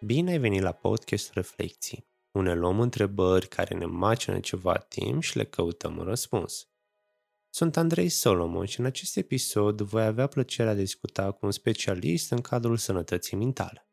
Bine ai venit la podcast Reflecții, unde luăm întrebări care ne macină ceva timp și le căutăm un răspuns. Sunt Andrei Solomon și în acest episod voi avea plăcerea de discuta cu un specialist în cadrul sănătății mentale.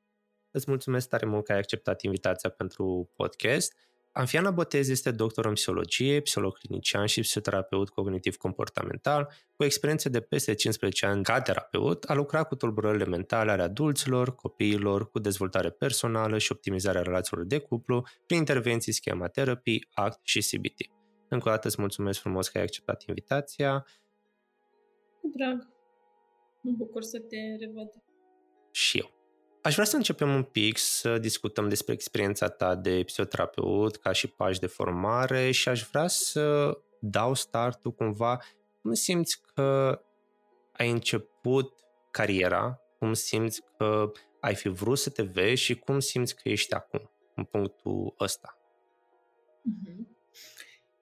Îți mulțumesc tare mult că ai acceptat invitația pentru podcast Anfiana Botez este doctor în psihologie, psiholog clinician și psihoterapeut cognitiv-comportamental, cu experiență de peste 15 ani ca terapeut, a lucrat cu tulburările mentale ale adulților, copiilor, cu dezvoltare personală și optimizarea relațiilor de cuplu, prin intervenții schema terapii, ACT și CBT. Încă o dată îți mulțumesc frumos că ai acceptat invitația. Drag, mă bucur să te revăd. Și eu. Aș vrea să începem un pic să discutăm despre experiența ta de psihoterapeut ca și pași de formare și aș vrea să dau startul cumva cum simți că ai început cariera, cum simți că ai fi vrut să te vezi și cum simți că ești acum, în punctul ăsta. Uh-huh.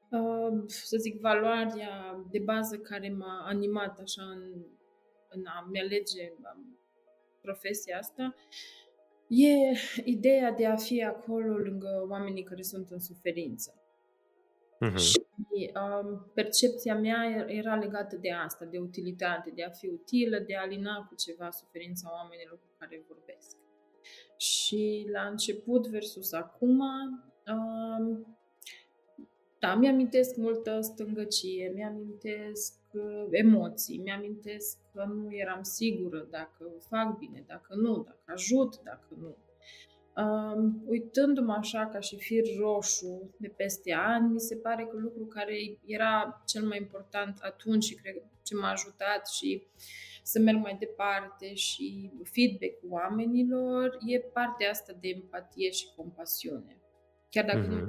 Uh, să zic, valoarea de bază care m-a animat așa în, în a-mi alege profesia asta, e ideea de a fi acolo lângă oamenii care sunt în suferință. Uh-huh. Și um, percepția mea era legată de asta, de utilitate, de a fi utilă, de a alina cu ceva suferința oamenilor cu care vorbesc. Și la început versus acum, um, da, mi-amintesc multă stângăcie, mi-amintesc uh, emoții, mi-amintesc că nu eram sigură dacă fac bine, dacă nu, dacă ajut, dacă nu. Um, uitându-mă așa ca și fir roșu de peste ani, mi se pare că lucru care era cel mai important atunci și cred ce m-a ajutat și să merg mai departe și feedback-ul oamenilor e partea asta de empatie și compasiune. Chiar dacă mm-hmm. nu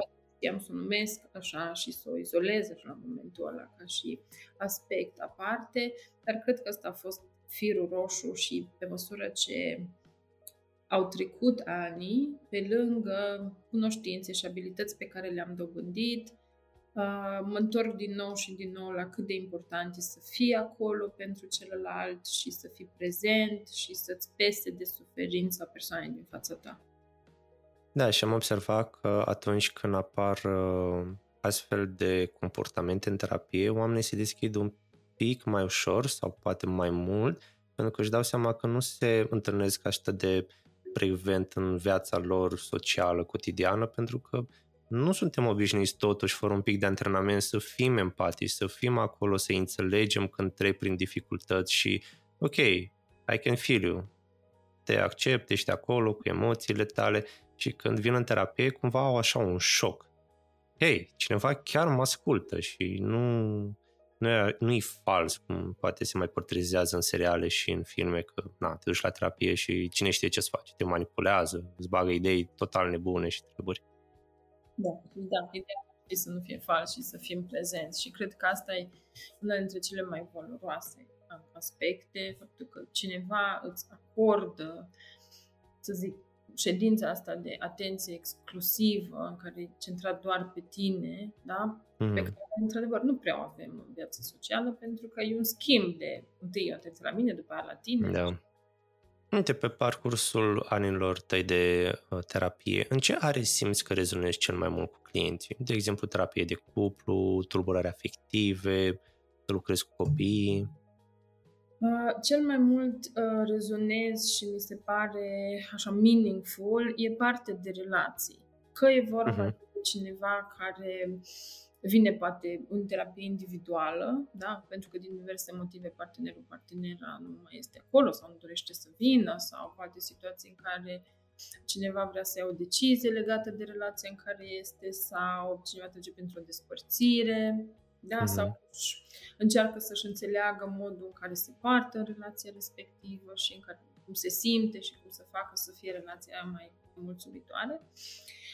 mhm știam să o numesc așa și să o izolez așa la momentul ăla ca și aspect aparte, dar cred că ăsta a fost firul roșu și pe măsură ce au trecut ani, pe lângă cunoștințe și abilități pe care le-am dobândit, mă întorc din nou și din nou la cât de important e să fii acolo pentru celălalt și să fii prezent și să-ți pese de suferința persoanei din fața ta. Da, și am observat că atunci când apar uh, astfel de comportamente în terapie, oamenii se deschid un pic mai ușor sau poate mai mult, pentru că își dau seama că nu se întâlnesc așa de frecvent în viața lor socială, cotidiană, pentru că nu suntem obișnuiți totuși, fără un pic de antrenament, să fim empatici, să fim acolo, să înțelegem când trec prin dificultăți și, ok, I can feel you, te accept, ești acolo cu emoțiile tale și când vin în terapie, cumva au așa un șoc. Hei, cineva chiar mă ascultă și nu, nu, e, nu e fals, cum poate se mai portretizează în seriale și în filme, că na, te duci la terapie și cine știe ce-ți face, te manipulează, îți bagă idei total nebune și treburi. Da, da, ideea e să nu fie fals și să fim prezenți și cred că asta e una dintre cele mai valoroase aspecte, faptul că cineva îți acordă, să zic, ședința asta de atenție exclusivă, în care e centrat doar pe tine, da? Mm. pe care, într-adevăr, nu prea o avem în viața socială, pentru că e un schimb de întâi atenție la mine, după aia la tine. Da. Uite, pe parcursul anilor tăi de uh, terapie, în ce are simți că rezonezi cel mai mult cu clienții? De exemplu, terapie de cuplu, tulburări afective, să lucrezi cu copiii? Uh, cel mai mult uh, rezonez și mi se pare așa meaningful e parte de relații. Că e vorba uh-huh. de cineva care vine poate în terapie individuală, da? pentru că din diverse motive partenerul, partenera nu mai este acolo sau nu dorește să vină sau poate situații în care cineva vrea să ia o decizie legată de relația în care este sau cineva trece pentru o despărțire da? Mm-hmm. Sau încearcă să-și înțeleagă modul în care se poartă în relația respectivă și în care, cum se simte și cum să facă să fie relația mai mulțumitoare.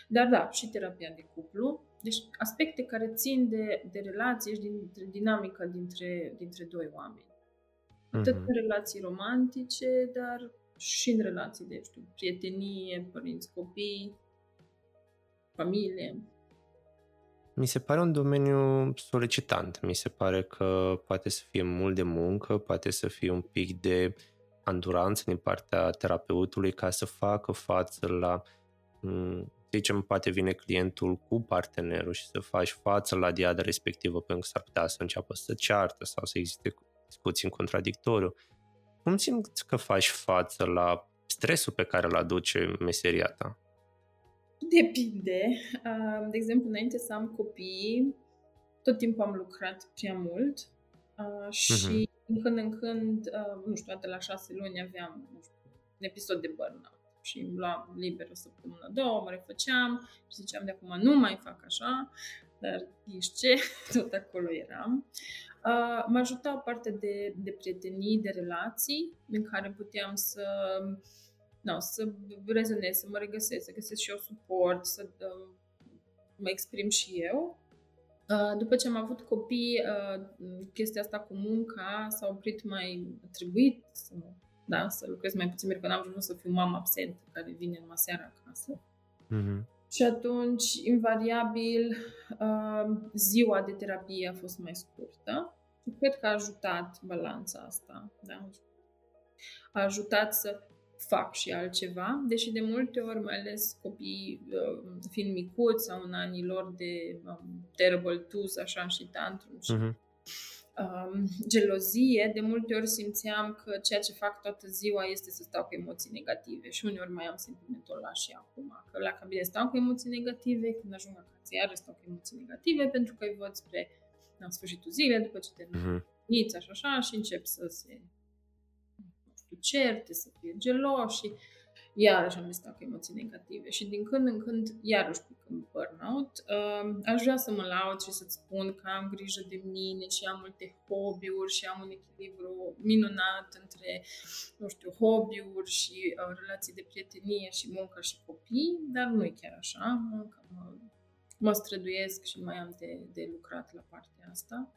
Dar da, și terapia de cuplu. Deci aspecte care țin de, de relație și dintre dinamica dintre, dintre doi oameni. Atât mm-hmm. în relații romantice, dar și în relații de, știu, prietenie, părinți, copii, familie. Mi se pare un domeniu solicitant. Mi se pare că poate să fie mult de muncă, poate să fie un pic de anduranță din partea terapeutului ca să facă față la, să zicem, poate vine clientul cu partenerul și să faci față la diada respectivă pentru că s-ar putea să înceapă să ceartă sau să existe discuții în contradictoriu. Cum simți că faci față la stresul pe care îl aduce meseria ta? Depinde. De exemplu, înainte să am copii, tot timpul am lucrat prea mult și uh-huh. din când în când, nu știu, de la șase luni aveam nu știu, un episod de burnout și îmi luam liber o săptămână, două, mă refăceam și ziceam de acum nu mai fac așa, dar ești ce, tot acolo eram. Uh, mă ajuta o parte de, de prietenii, de relații, în care puteam să no, să rezonez, să mă regăsesc, să găsesc și eu suport, să uh, mă exprim și eu. Uh, după ce am avut copii, uh, chestia asta cu munca s-a oprit mai trebuit să, da, să lucrez mai puțin, pentru că n-am vrut să fiu mama absentă care vine numai seara acasă. Mm-hmm. Și atunci, invariabil, uh, ziua de terapie a fost mai scurtă. Cred că a ajutat balanța asta. Da? A ajutat să fac și altceva, deși de multe ori, mai ales copiii uh, fiind micuți sau în anii lor de um, terrible twos, așa, și tantrum și uh-huh. um, gelozie, de multe ori simțeam că ceea ce fac toată ziua este să stau cu emoții negative și uneori mai am sentimentul ăla și acum, că la cabine stau cu emoții negative, când ajung acasă iară stau cu emoții negative pentru că îi văd spre la sfârșitul zilei, după ce termin uh-huh. așa, așa și încep să se certe, să fie geloși și iarăși am listat cu emoții negative și din când în când iarăși pic în burnout. Uh, aș vrea să mă laud și să-ți spun că am grijă de mine și am multe hobby-uri și am un echilibru minunat între, nu știu, hobby-uri și uh, relații de prietenie și muncă și copii, dar nu e chiar așa. Mă, mă, mă străduiesc și mai am de, de lucrat la partea asta.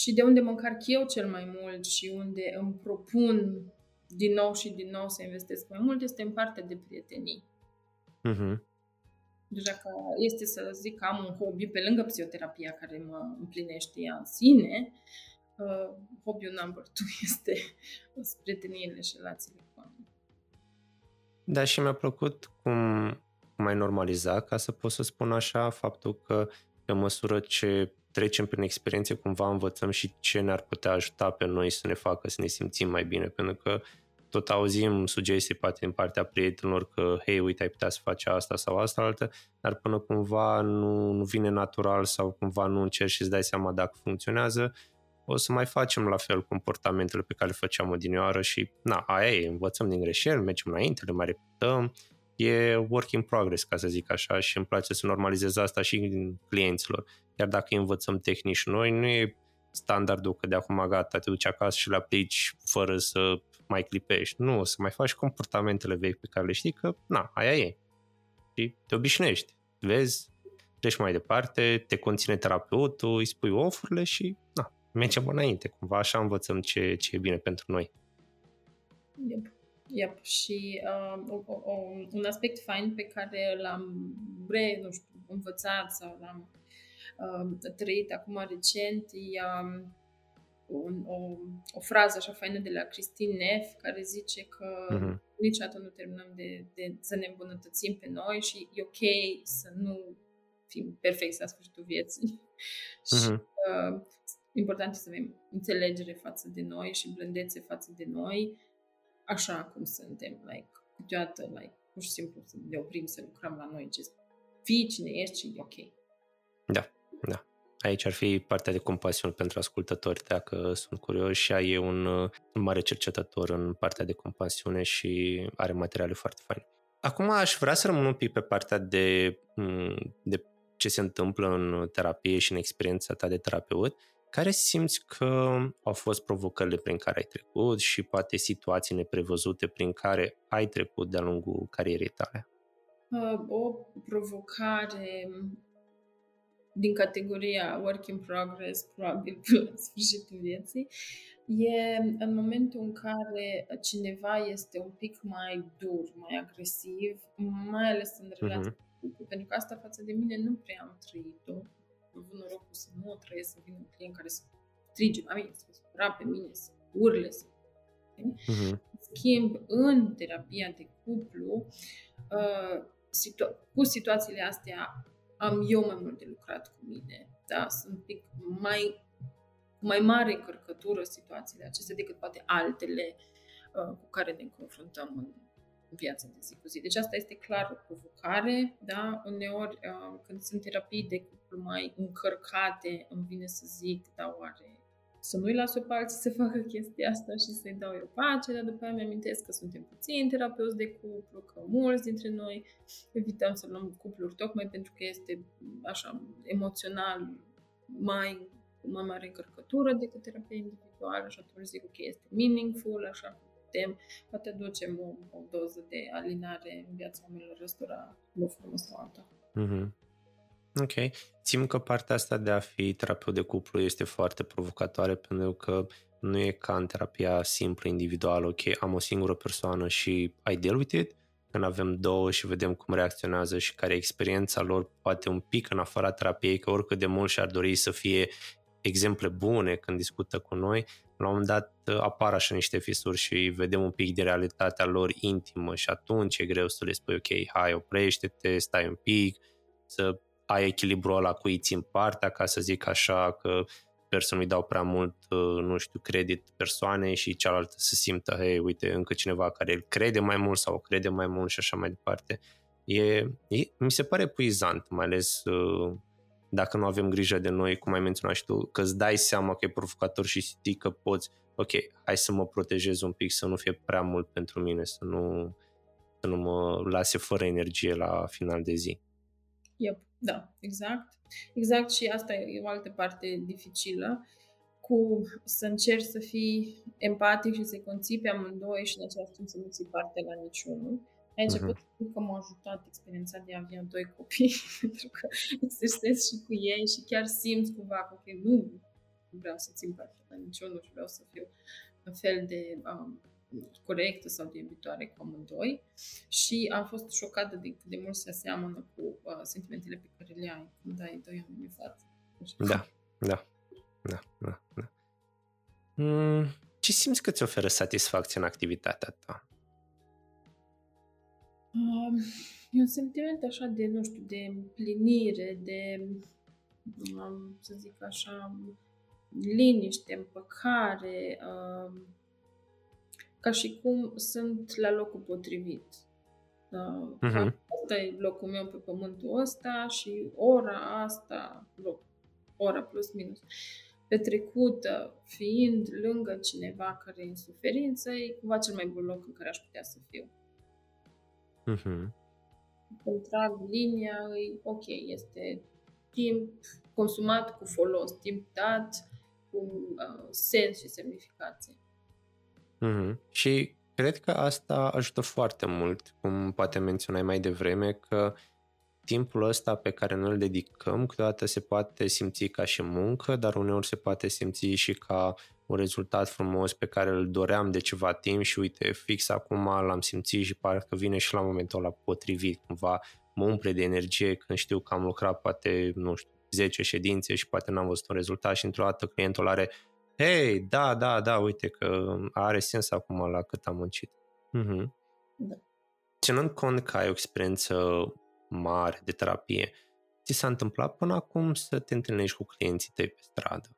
Și de unde mă încarc eu cel mai mult și unde îmi propun din nou și din nou să investesc mai mult este în partea de prietenii. Uh-huh. Deci dacă este să zic că am un hobby pe lângă psihoterapia care mă împlinește ea în sine, uh, hobby-ul number two este prieteniile și relațiile cu oameni. Da, și mi-a plăcut cum mai normaliza, ca să pot să spun așa, faptul că pe măsură ce trecem prin experiențe, cumva învățăm și ce ne-ar putea ajuta pe noi să ne facă să ne simțim mai bine, pentru că tot auzim sugestii poate din partea prietenilor că, hei, uite, ai putea să faci asta sau asta altă, dar până cumva nu, nu vine natural sau cumva nu încerci și îți dai seama dacă funcționează, o să mai facem la fel comportamentele pe care le făceam odinioară și, na, aia e, învățăm din greșeli, mergem înainte, le mai repetăm, e work in progress, ca să zic așa, și îmi place să normalizez asta și în clienților. Iar dacă învățăm tehnici noi, nu e standardul că de acum gata, te duci acasă și le aplici fără să mai clipești. Nu, să mai faci comportamentele vechi pe care le știi că, na, aia e. Și te obișnuiești. Vezi, treci mai departe, te conține terapeutul, îi spui ofurile și, na, mergem înainte. Cumva așa învățăm ce, ce e bine pentru noi. Yep. Yep. Și uh, o, o, un aspect fain pe care l-am re, nu știu, învățat sau l-am uh, trăit acum recent e um, un, o, o frază așa faină de la Christine Neff care zice că uh-huh. niciodată nu terminăm de, de să ne îmbunătățim pe noi și e ok să nu fim perfecți la sfârșitul vieții. Uh-huh. și uh, important este să avem înțelegere față de noi și blândețe față de noi, așa cum suntem. Like, câteodată, like, pur și simplu să ne oprim să lucrăm la noi, ce fii cine ești și e ok. Da, da. Aici ar fi partea de compasiune pentru ascultători, dacă sunt curioși. Și e un, un mare cercetător în partea de compasiune și are materiale foarte faine. Acum aș vrea să rămân un pic pe partea de, de ce se întâmplă în terapie și în experiența ta de terapeut. Care simți că au fost provocările prin care ai trecut și poate situații neprevăzute prin care ai trecut de-a lungul carierei tale? Uh, o provocare din categoria work in progress, probabil până la sfârșitul vieții, e în momentul în care cineva este un pic mai dur, mai agresiv, mai ales în relație uh-huh. cu pentru că asta față de mine nu prea am trăit-o. Am avut norocul să nu o trăiesc, să vină un client care să strige la mine, să supăra pe mine, să urle, să Uh-huh. schimb, în terapia de cuplu, uh, situa- cu situațiile astea am eu mai mult de lucrat cu mine. Da? Sunt un pic mai, mai mare încărcătură situațiile acestea decât poate altele uh, cu care ne confruntăm în viața de zi cu zi. Deci asta este clar o provocare, da? Uneori, uh, când sunt terapii de cuplu mai încărcate, îmi vine să zic, da, oare să nu-i las pe alții să facă chestia asta și să-i dau eu pace, dar după aia mi-amintesc că suntem puțini terapeuți de cuplu, că mulți dintre noi evităm să luăm cupluri tocmai pentru că este așa emoțional mai mai mare încărcătură decât terapia individuală și atunci zic ok, este meaningful, așa că putem, poate aducem o, o doză de alinare în viața oamenilor răstura o formă sau alta. Mm-hmm. Ok. Țin că partea asta de a fi terapeut de cuplu este foarte provocatoare pentru că nu e ca în terapia simplă, individuală, ok, am o singură persoană și I deal with it, când avem două și vedem cum reacționează și care e experiența lor, poate un pic în afara terapiei, că oricât de mult și-ar dori să fie exemple bune când discută cu noi, la un moment dat apar așa niște fisuri și vedem un pic de realitatea lor intimă și atunci e greu să le spui ok, hai, oprește-te, stai un pic, să ai echilibru ăla cu îi țin partea, ca să zic așa, că sper să nu-i dau prea mult, uh, nu știu, credit persoanei și cealaltă să simtă, hei, uite, încă cineva care îl crede mai mult sau o crede mai mult și așa mai departe. E, e, mi se pare puizant, mai ales uh, dacă nu avem grijă de noi, cum ai menționat și tu, că îți dai seama că e provocator și știi că poți, ok, hai să mă protejez un pic, să nu fie prea mult pentru mine, să nu, să nu mă lase fără energie la final de zi. Yep, da, exact. Exact și asta e o altă parte dificilă cu să încerci să fii empatic și să-i conții pe amândoi și în același timp să nu ții parte la niciunul. Ai început uh-huh. că m-a ajutat experiența de a avea doi copii, pentru că exersez și cu ei și chiar simți cumva că okay, nu vreau să țin parte la niciunul și vreau să fiu un fel de um, corectă sau de iubitoare cu amândoi și am fost șocată de cât de mult se aseamănă cu uh, sentimentele pe care le ai când ai doi oameni în față. Da, da, da, da, da. Mm, ce simți că ți oferă satisfacție în activitatea ta? Uh, e un sentiment așa de, nu știu, de împlinire, de, um, să zic așa, liniște, împăcare, uh, ca și cum sunt la locul potrivit. Uh-huh. Asta e locul meu pe pământul ăsta și ora asta, loc, ora plus minus, petrecută fiind lângă cineva care e în suferință, e cumva cel mai bun loc în care aș putea să fiu. Uh-huh. Când trag linia, e ok, este timp consumat cu folos, timp dat cu uh, sens și semnificație. Mm-hmm. Și cred că asta ajută foarte mult, cum poate menționai mai devreme, că timpul ăsta pe care noi îl dedicăm câteodată se poate simți ca și muncă, dar uneori se poate simți și ca un rezultat frumos pe care îl doream de ceva timp și uite, fix acum l-am simțit și parcă vine și la momentul ăla potrivit, cumva mă umple de energie când știu că am lucrat poate, nu știu, 10 ședințe și poate n-am văzut un rezultat și într-o dată clientul are Hei, da, da, da, uite că are sens acum la cât am muncit. Mm-hmm. Da. Ținând cont că ai o experiență mare de terapie, ți s-a întâmplat până acum să te întâlnești cu clienții tăi pe stradă?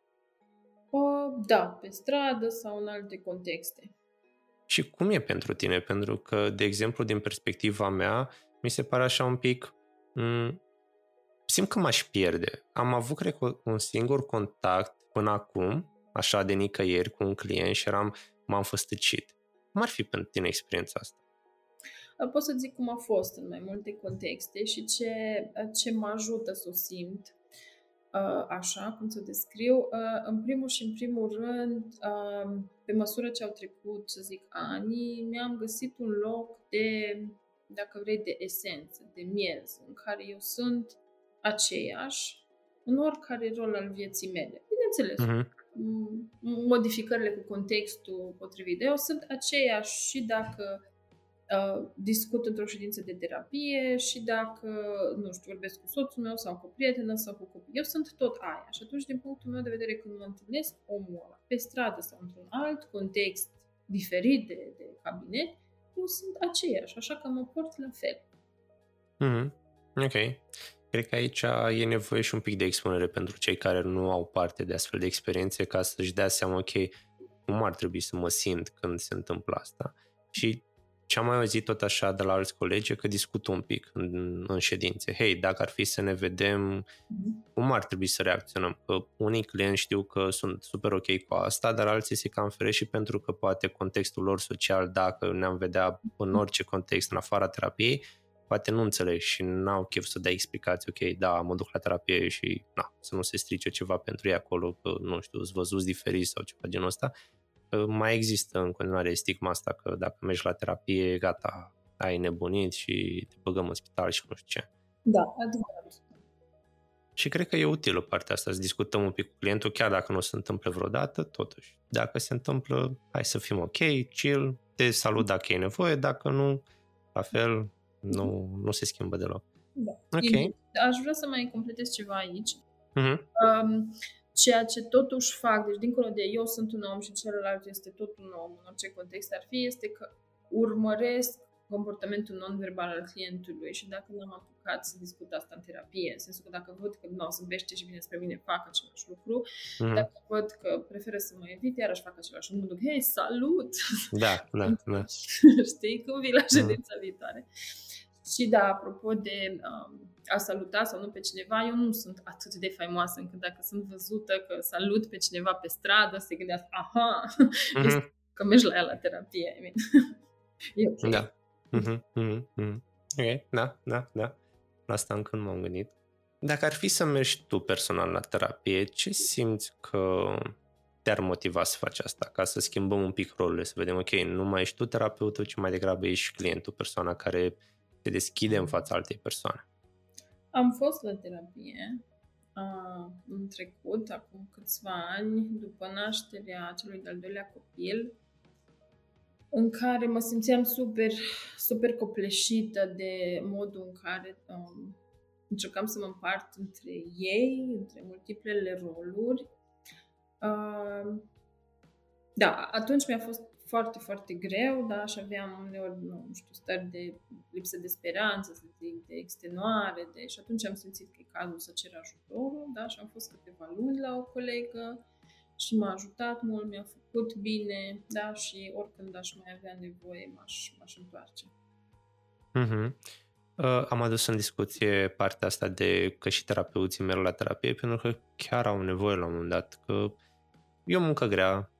O, da, pe stradă sau în alte contexte. Și cum e pentru tine? Pentru că, de exemplu, din perspectiva mea, mi se pare așa un pic... M- simt că m-aș pierde. Am avut, cred că, un singur contact până acum așa de nicăieri cu un client și eram, m-am făstăcit. Cum ar fi pentru tine experiența asta? Pot să zic cum a fost în mai multe contexte și ce, ce mă ajută să o simt așa, cum să descriu. În primul și în primul rând, pe măsură ce au trecut, să zic, ani, mi-am găsit un loc de, dacă vrei, de esență, de miez, în care eu sunt aceeași în oricare rol al vieții mele. Bineînțeles, uh-huh modificările cu contextul potrivit. Eu sunt aceeași și dacă uh, discut într-o ședință de terapie și dacă, nu știu, vorbesc cu soțul meu sau cu o prietenă sau cu copii. Eu sunt tot aia. Și atunci, din punctul meu de vedere, când mă întâlnesc omul ăla pe stradă sau într-un alt context diferit de, de cabinet, eu sunt aceeași, așa că mă port la fel. Mm-hmm. Ok. Cred că aici e nevoie și un pic de expunere pentru cei care nu au parte de astfel de experiențe ca să-și dea seama, ok, cum ar trebui să mă simt când se întâmplă asta. Și ce am mai auzit tot așa de la alți colegi că discut un pic în, în ședințe. Hei, dacă ar fi să ne vedem, mm-hmm. cum ar trebui să reacționăm? Că unii clienți știu că sunt super ok cu asta, dar alții se cam feresc și pentru că poate contextul lor social, dacă ne-am vedea în orice context, în afara terapiei, poate nu înțeleg și n-au chef să dea explicații, ok, da, mă duc la terapie și na, să nu se strice ceva pentru ei acolo, că nu știu, sunt văzuți diferit sau ceva genul ăsta mai există în continuare stigma asta că dacă mergi la terapie, gata, ai nebunit și te băgăm în spital și nu știu ce. Da, adevărat. Și cred că e utilă partea asta, să discutăm un pic cu clientul, chiar dacă nu se întâmplă vreodată, totuși. Dacă se întâmplă, hai să fim ok, chill, te salut dacă e nevoie, dacă nu, la fel, nu, nu se schimbă deloc. Da. Ok. Aș vrea să mai completez ceva aici. Uh-huh. Um, ceea ce totuși fac, deci dincolo de eu sunt un om și celălalt este tot un om, în orice context ar fi, este că urmăresc comportamentul non-verbal al clientului și dacă n-am apucat să discut asta în terapie, în sensul că dacă văd că nu se bește și vine spre mine, fac același lucru, mm-hmm. dacă văd că preferă să mă evite, iarăși fac același lucru, mă duc, hei, salut! Da, da, da. Știi, cum vii la mhm. ședința mm-hmm. viitoare. Și da, apropo de um, a saluta sau nu pe cineva, eu nu sunt atât de faimoasă încât dacă sunt văzută că salut pe cineva pe stradă, se gândească, aha, mm-hmm. că mergi la ea la terapie. I mean. e okay. Da. Mm-hmm, mm-hmm. Ok, da, da, da. La asta încă nu m-am gândit. Dacă ar fi să mergi tu personal la terapie, ce simți că te-ar motiva să faci asta? Ca să schimbăm un pic rolurile, să vedem, ok, nu mai ești tu terapeutul, ci mai degrabă ești clientul, persoana care se deschide în fața altei persoane. Am fost la terapie uh, în trecut, acum câțiva ani, după nașterea celui de-al doilea copil, în care mă simțeam super, super copleșită de modul în care um, încercam să mă împart între ei, între multiplele roluri. Uh, da, atunci mi-a fost foarte, foarte greu, da, și aveam uneori, nu știu, stări de lipsă de speranță, să zic, de extenuare, de... și atunci am simțit că e cazul să cer ajutorul, da, și am fost câteva luni la o colegă și m-a ajutat mult, mi-a făcut bine, da, și oricând aș mai avea nevoie, m-aș, m-aș întoarce. Mm-hmm. Uh, am adus în discuție partea asta de că și terapeuții merg la terapie pentru că chiar au nevoie la un moment dat, că e o muncă grea,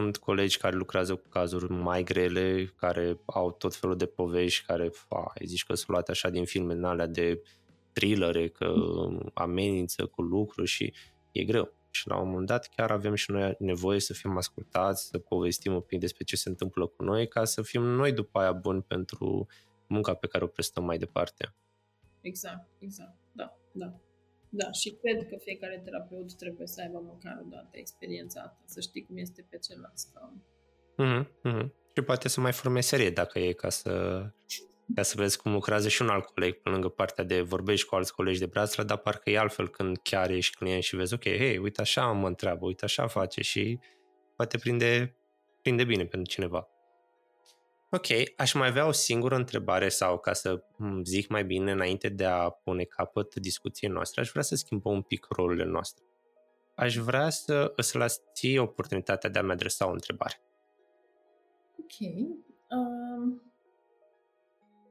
sunt colegi care lucrează cu cazuri mai grele, care au tot felul de povești, care, fa, zici că sunt luate așa din filme în alea de thrillere, că amenință cu lucru și e greu. Și la un moment dat chiar avem și noi nevoie să fim ascultați, să povestim un pic despre ce se întâmplă cu noi, ca să fim noi după aia buni pentru munca pe care o prestăm mai departe. Exact, exact, da, da. Da, și cred că fiecare terapeut trebuie să aibă măcar o dată experiența asta, să știi cum este pe celălalt scaun. Mm-hmm, mm-hmm. Și poate să mai formezi serie dacă e ca să, ca să vezi cum lucrează și un alt coleg pe lângă partea de vorbești cu alți colegi de brațlă, dar parcă e altfel când chiar ești client și vezi, ok, hei, uite așa mă întreabă, uite așa face și poate prinde, prinde bine pentru cineva. Ok, aș mai avea o singură întrebare sau ca să zic mai bine înainte de a pune capăt discuției noastre, aș vrea să schimbăm un pic rolurile noastre. Aș vrea să îți las ție oportunitatea de a-mi adresa o întrebare. Ok. Um,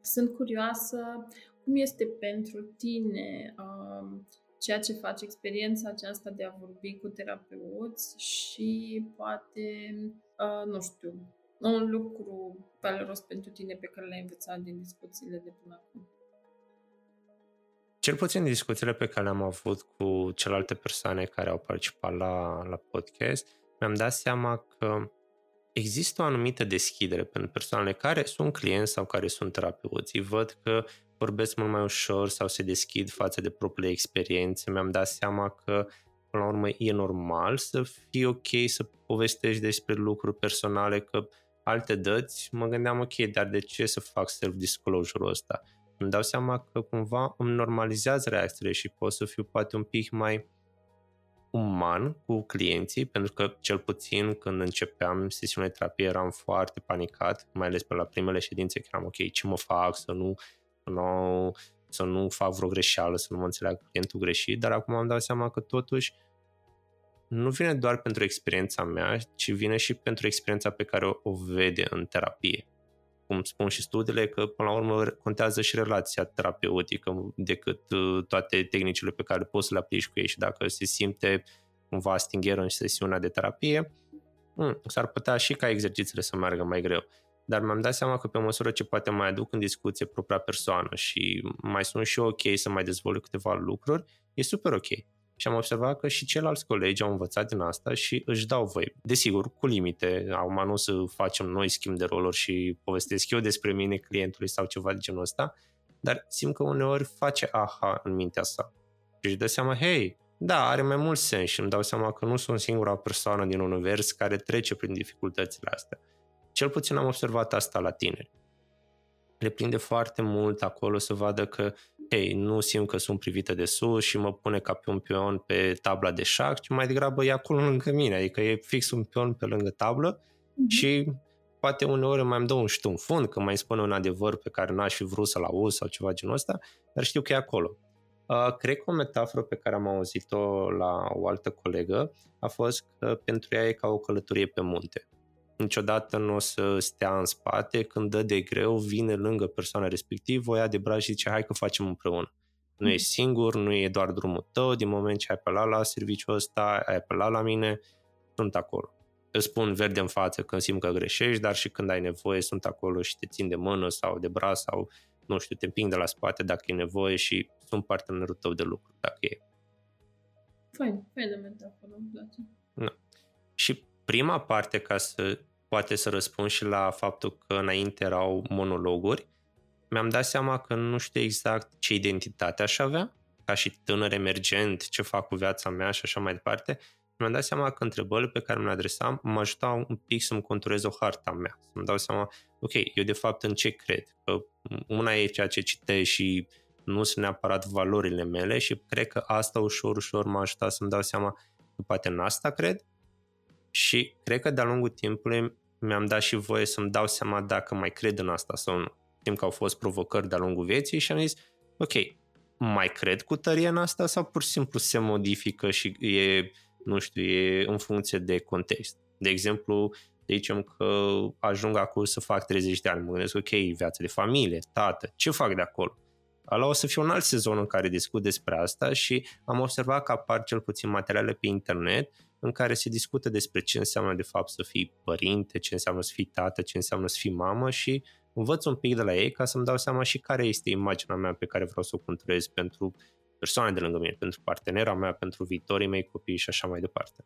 sunt curioasă cum este pentru tine um, ceea ce faci, experiența aceasta de a vorbi cu terapeuți și poate, uh, nu știu, un lucru valoros pentru tine pe care l-ai învățat din discuțiile de până acum? Cel puțin discuțiile pe care le-am avut cu celelalte persoane care au participat la, la podcast, mi-am dat seama că există o anumită deschidere pentru persoanele care sunt clienți sau care sunt terapeuți. Văd că vorbesc mult mai ușor sau se deschid față de propriile experiențe. Mi-am dat seama că până la urmă e normal să fii ok să povestești despre lucruri personale, că alte dăți, mă gândeam, ok, dar de ce să fac self-disclosure-ul ăsta? Îmi dau seama că cumva îmi normalizează reacțiile și pot să fiu poate un pic mai uman cu clienții, pentru că cel puțin când începeam sesiunea de terapie eram foarte panicat, mai ales pe la primele ședințe, că eram ok, ce mă fac, să nu, nu, să nu fac vreo greșeală, să nu mă înțeleagă clientul greșit, dar acum am dat seama că totuși nu vine doar pentru experiența mea, ci vine și pentru experiența pe care o, o vede în terapie. Cum spun și studiile, că până la urmă contează și relația terapeutică decât uh, toate tehnicile pe care poți să le aplici cu ei și dacă se simte cumva stingheră în sesiunea de terapie, hmm, s-ar putea și ca exercițiile să meargă mai greu. Dar mi-am dat seama că pe măsură ce poate mai aduc în discuție propria persoană și mai sunt și ok să mai dezvolt câteva lucruri, e super ok. Și am observat că și ceilalți colegi au învățat din asta și își dau voie. Desigur, cu limite. Acum nu să facem noi schimb de roluri și povestesc eu despre mine clientului sau ceva de genul ăsta, dar simt că uneori face aha în mintea sa. Și își dă seama, hei, da, are mai mult sens și îmi dau seama că nu sunt singura persoană din univers care trece prin dificultățile astea. Cel puțin am observat asta la tineri. Le prinde foarte mult acolo să vadă că hei, nu simt că sunt privită de sus și mă pune ca pe un pion pe tabla de șac, ci mai degrabă e acolo lângă mine, adică e fix un pion pe lângă tablă mm-hmm. și poate uneori mai îmi dă un ștum fund, că mai spune un adevăr pe care n-aș fi vrut să-l aud sau ceva genul ăsta, dar știu că e acolo. Uh, cred că o metaforă pe care am auzit-o la o altă colegă a fost că pentru ea e ca o călătorie pe munte niciodată nu o să stea în spate, când dă de greu, vine lângă persoana respectivă, o ia de braț și zice hai că facem împreună. Nu e mm. singur, nu e doar drumul tău, din moment ce ai apelat la serviciul ăsta, ai apelat la mine, sunt acolo. Îți spun verde în față când simt că greșești, dar și când ai nevoie sunt acolo și te țin de mână sau de braț sau, nu știu, te împing de la spate dacă e nevoie și sunt partenerul tău de lucru, dacă e. Fain, fain metaforă, îmi place. Da. Și prima parte, ca să poate să răspund și la faptul că înainte erau monologuri, mi-am dat seama că nu știu exact ce identitate aș avea, ca și tânăr emergent, ce fac cu viața mea și așa mai departe. Mi-am dat seama că întrebările pe care mi le adresam mă ajutau un pic să-mi conturez o harta mea, să-mi dau seama, ok, eu de fapt în ce cred? Că una e ceea ce citesc și nu sunt neapărat valorile mele și cred că asta ușor, ușor m-a ajutat să-mi dau seama că poate în asta cred și cred că de-a lungul timpului mi-am dat și voie să-mi dau seama dacă mai cred în asta sau nu. Știm că au fost provocări de-a lungul vieții și am zis, ok, mai cred cu tărie în asta sau pur și simplu se modifică și e, nu știu, e în funcție de context. De exemplu, zicem că ajung acolo să fac 30 de ani, mă gândesc, ok, viața de familie, tată, ce fac de acolo? Ala o să fie un alt sezon în care discut despre asta și am observat că apar cel puțin materiale pe internet în care se discută despre ce înseamnă de fapt să fii părinte, ce înseamnă să fii tată, ce înseamnă să fii mamă și învăț un pic de la ei ca să-mi dau seama și care este imaginea mea pe care vreau să o conturez pentru persoane de lângă mine, pentru partenera mea, pentru viitorii mei copii și așa mai departe.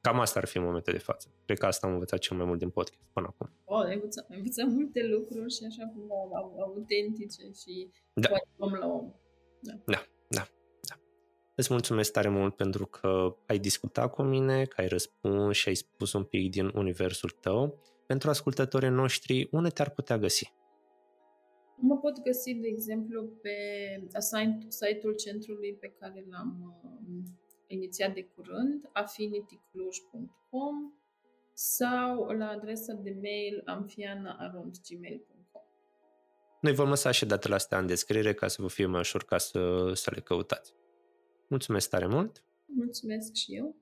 Cam asta ar fi în momentul de față. Cred că asta am învățat cel mai mult din podcast până acum. Oh, ai învățat, ai învățat multe lucruri și așa cum autentice și da. om la om. Da. da, da. Îți mulțumesc tare mult pentru că ai discutat cu mine, că ai răspuns și ai spus un pic din universul tău. Pentru ascultătorii noștri, unde te-ar putea găsi? Mă pot găsi, de exemplu, pe site-ul centrului pe care l-am uh, inițiat de curând, affinitycluj.com sau la adresa de mail amfiana.gmail.com Noi vom lăsa și datele astea în descriere ca să vă fie mai ușor ca să, să le căutați. Mulțumesc tare mult! Mulțumesc și eu!